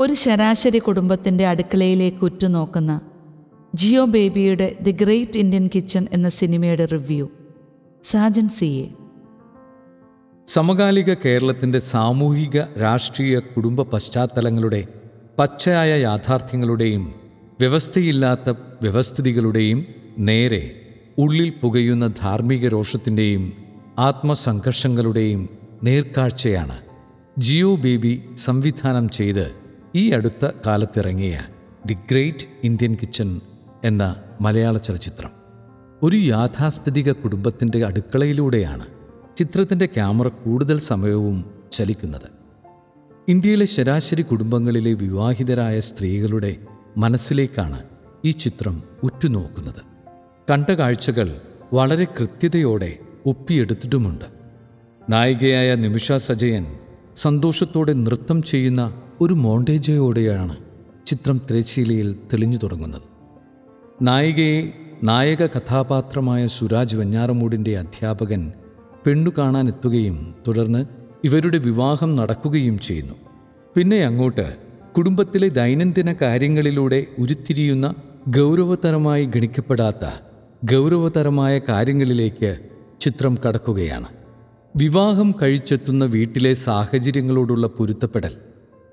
ഒരു ശരാശരി കുടുംബത്തിന്റെ അടുക്കളയിലേക്ക് ഉറ്റുനോക്കുന്ന ജിയോ ബേബിയുടെ ദി ഗ്രേറ്റ് ഇന്ത്യൻ കിച്ചൺ എന്ന സിനിമയുടെ റിവ്യൂ. Sajan C A. സമകാലിക കേരളത്തിന്റെ സാമൂഹിക രാഷ്ട്രീയ കുടുംബ പശ്ചാത്തലങ്ങളുടെ പച്ചയായ യാഥാർത്ഥ്യങ്ങളുടെയും വ്യവസ്ഥയില്ലാത്ത വ്യവസ്ഥിതികളുടെയും നേരെ ഉള്ളിൽ പുകയുന്ന ധാർമ്മിക രോഷത്തിന്റെയും ആത്മസംഘർഷങ്ങളുടെയും നേർക്കാഴ്ചയാണ് ജിയോ ബേബി സംവിധാനം ചെയ്ത് ഈ അടുത്ത കാലത്തിറങ്ങിയ ദി ഗ്രേറ്റ് ഇന്ത്യൻ കിച്ചൺ എന്ന മലയാള ചലച്ചിത്രം ഒരു യാഥാസ്ഥിതിക കുടുംബത്തിന്റെ അടുക്കളയിലൂടെയാണ് ചിത്രത്തിന്റെ ക്യാമറ കൂടുതൽ സമയവും ചലിക്കുന്നത്. ഇന്ത്യയിലെ ശരാശരി കുടുംബങ്ങളിലെ വിവാഹിതരായ സ്ത്രീകളുടെ മനസ്സിലേക്കാണ് ഈ ചിത്രം ഉറ്റുനോക്കുന്നത്. കണ്ട കാഴ്ചകൾ വളരെ കൃത്യതയോടെ ഒപ്പിയെടുത്തിട്ടുമുണ്ട്. നായികയായ നിമിഷ സജയൻ സന്തോഷത്തോടെ നൃത്തം ചെയ്യുന്ന ഒരു മോണ്ടേജയോടെയാണ് ചിത്രം തിരശ്ശീലയിൽ തെളിഞ്ഞു തുടങ്ങുന്നത്. നായികയെ നായക കഥാപാത്രമായ സുരാജ് വെഞ്ഞാറമൂടിന്റെ അധ്യാപകൻ പെണ്ണു കാണാനെത്തുകയും തുടർന്ന് ഇവരുടെ വിവാഹം നടക്കുകയും ചെയ്യുന്നു. പിന്നെ അങ്ങോട്ട് കുടുംബത്തിലെ ദൈനംദിന കാര്യങ്ങളിലൂടെ ഉരുത്തിരിയുന്ന ഗൗരവതരമായി ഗണിക്കപ്പെടാത്ത ഗൗരവതരമായ കാര്യങ്ങളിലേക്ക് ചിത്രം കടക്കുകയാണ്. വിവാഹം കഴിച്ചെത്തുന്ന വീട്ടിലെ സാഹചര്യങ്ങളോടുള്ള പൊരുത്തപ്പെടൽ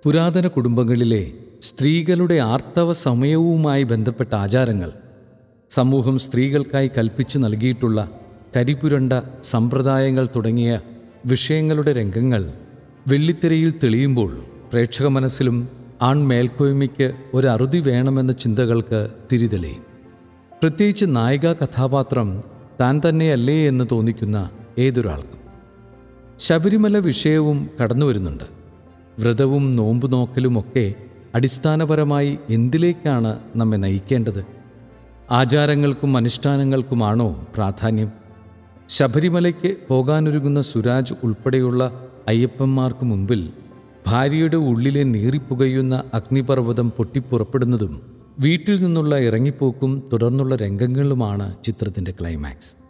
പുരാതന കുടുംബങ്ങളിലെ സ്ത്രീകളുടെ ആർത്തവ സമയവുമായി ബന്ധപ്പെട്ട ആചാരങ്ങൾ സമൂഹം സ്ത്രീകൾക്കായി കൽപ്പിച്ചു നൽകിയിട്ടുള്ള കരിപുരണ്ട സമ്പ്രദായങ്ങൾ തുടങ്ങിയ വിഷയങ്ങളുടെ രംഗങ്ങൾ വെള്ളിത്തിരയിൽ തെളിയുമ്പോൾ പ്രേക്ഷക മനസ്സിലും ആൺമേൽക്കോയ്മയ്ക്ക് ഒരറുതി വേണമെന്ന ചിന്തകൾക്ക് തിരിതെളിയും. പ്രത്യേകിച്ച് നായിക കഥാപാത്രം താൻ തന്നെയല്ലേ എന്ന് തോന്നിക്കുന്ന ഏതൊരാൾക്കും. ശബരിമല വിഷയവും കടന്നു വരുന്നുണ്ട്. വ്രതവും നോമ്പു നോക്കലുമൊക്കെ അടിസ്ഥാനപരമായി എന്തിലേക്കാണ് നമ്മെ നയിക്കേണ്ടത്? ആചാരങ്ങൾക്കും അനുഷ്ഠാനങ്ങൾക്കുമാണോ പ്രാധാന്യം? ശബരിമലയ്ക്ക് പോകാനൊരുങ്ങുന്ന സുരാജ് ഉൾപ്പെടെയുള്ള അയ്യപ്പന്മാർക്ക് മുമ്പിൽ ഭാര്യയുടെ ഉള്ളിലെ നീറിപ്പുകയുന്ന അഗ്നിപർവതം പൊട്ടിപ്പുറപ്പെടുന്നതും വീട്ടിൽ നിന്നുള്ള ഇറങ്ങിപ്പോക്കും തുടർന്നുള്ള രംഗങ്ങളുമാണ് ചിത്രത്തിന്റെ ക്ലൈമാക്സ്.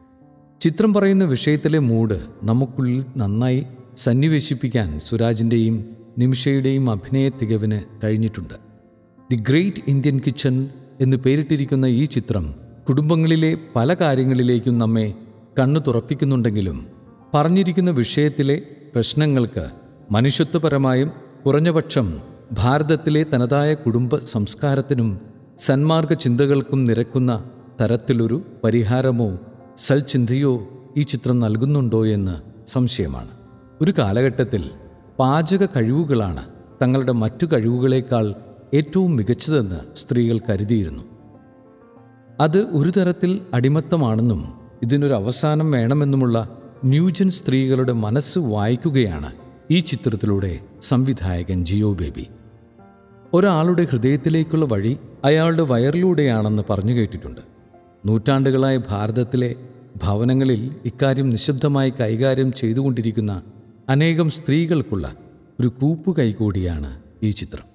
ചിത്രം പറയുന്ന വിഷയത്തിലെ മൂഡ് നമുക്കുള്ളിൽ നന്നായി സന്നിവേശിപ്പിക്കാൻ സുരാജിന്റെയും നിമിഷയുടെയും അഭിനയ തികവിന് കഴിഞ്ഞിട്ടുണ്ട്. ദി ഗ്രേറ്റ് ഇന്ത്യൻ കിച്ചൺ എന്ന് പേരിട്ടിരിക്കുന്ന ഈ ചിത്രം കുടുംബങ്ങളിലെ പല കാര്യങ്ങളിലേക്കും നമ്മെ കണ്ണു തുറപ്പിക്കുന്നുണ്ടെങ്കിലും പറഞ്ഞിരിക്കുന്ന വിഷയത്തിലെ പ്രശ്നങ്ങൾക്ക് മനുഷ്യത്വപരമായും കുറഞ്ഞപക്ഷം ഭാരതത്തിലെ തനതായ കുടുംബ സംസ്കാരത്തിനും സന്മാർഗ ചിന്തകൾക്കും നിരക്കുന്ന തരത്തിലൊരു പരിഹാരമോ സൽചിന്തയോ ഈ ചിത്രം നൽകുന്നുണ്ടോ എന്ന് സംശയമാണ്. ഒരു കാലഘട്ടത്തിൽ പാചക കഴിവുകളാണ് തങ്ങളുടെ മറ്റു കഴിവുകളേക്കാൾ ഏറ്റവും മികച്ചതെന്ന് സ്ത്രീകൾ കരുതിയിരുന്നു. അത് ഒരു തരത്തിൽ അടിമത്തമാണെന്നും ഇതിനൊരു അവസാനം വേണമെന്നുമുള്ള ന്യൂജൻ സ്ത്രീകളുടെ മനസ്സ് വായിക്കുകയാണ് ഈ ചിത്രത്തിലൂടെ സംവിധായകൻ ജിയോ ബേബി. ഒരാളുടെ ഹൃദയത്തിലേക്കുള്ള വഴി അയാളുടെ വയറിലൂടെയാണെന്ന് പറഞ്ഞു കേട്ടിട്ടുണ്ട്. നൂറ്റാണ്ടുകളായ ഭാരതത്തിലെ ഭവനങ്ങളിൽ ഇക്കാര്യം നിശബ്ദമായി കൈകാര്യം ചെയ്തുകൊണ്ടിരിക്കുന്ന അനേകം സ്ത്രീകൾക്കുള്ള ഒരു കൂപ്പുകൈ കൂടിയാണ് ഈ ചിത്രം.